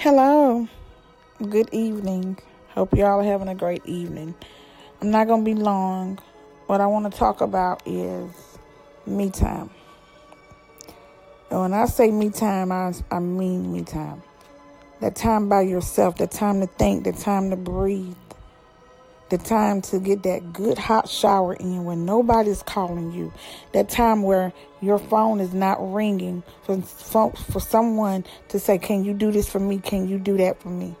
Hello. Good evening. Hope y'all are having a great evening. I'm not going to be long. What I want to talk about is me time. And when I say me time, I, I mean me time. That time by yourself, the time to think, the time to breathe, the time to get that good hot shower in when nobody's calling you, that time where your phone is not ringing for, for, someone to say, Can you do this for me? Can you do that for me?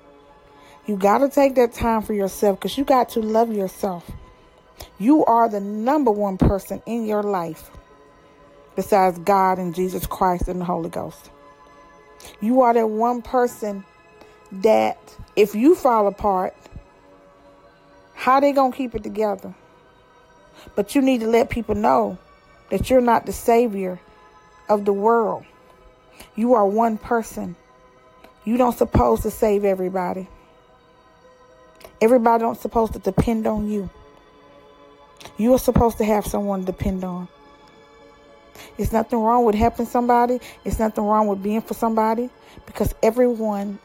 You got to take that time for yourself because you got to love yourself. You are the number one person in your life besides God and Jesus Christ and the Holy Ghost. You are that one person that if you fall apart, how they going to keep it together? But you need to let people know that you're not the savior of the world. You are one person. You don't supposed to save everybody. Everybody don't supposed to depend on you. You are supposed to have someone to depend on. It's nothing wrong with helping somebody. It's nothing wrong with being for somebody because everyone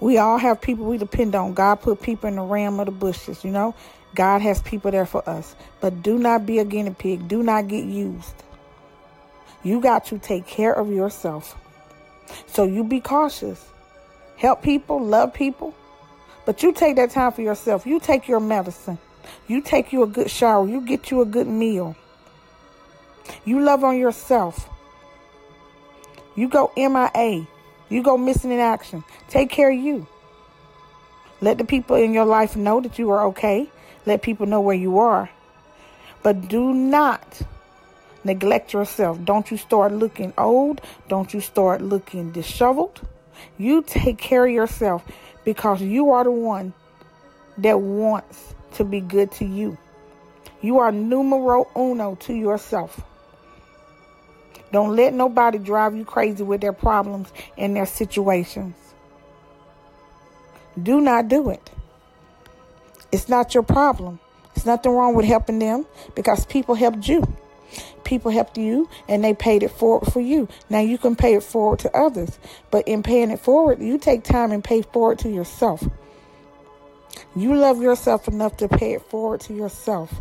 we all have people we depend on. God put people in the ram of the bushes, you know. God has people there for us. But do not be a guinea pig. Do not get used. You got to take care of yourself. So you be cautious. Help people, love people. But you take that time for yourself. You take your medicine. You take you a good shower. You get you a good meal. You love on yourself. You go MIA. You go missing in action. Take care of you. Let the people in your life know that you are okay. Let people know where you are. But do not neglect yourself. Don't you start looking old. Don't you start looking disheveled. You take care of yourself because you are the one that wants to be good to you. You are numero uno to yourself. Don't let nobody drive you crazy with their problems and their situations. Do not do it. It's not your problem. There's nothing wrong with helping them because people helped you. People helped you and they paid it forward for you. Now you can pay it forward to others. But in paying it forward, you take time and pay forward to yourself. You love yourself enough to pay it forward to yourself.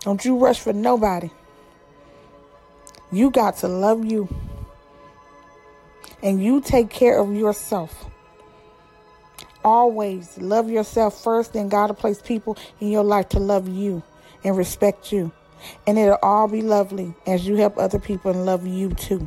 Don't you rush for nobody. You got to love you. And you take care of yourself. Always love yourself first, then God will place people in your life to love you and respect you. And it'll all be lovely as you help other people and love you too.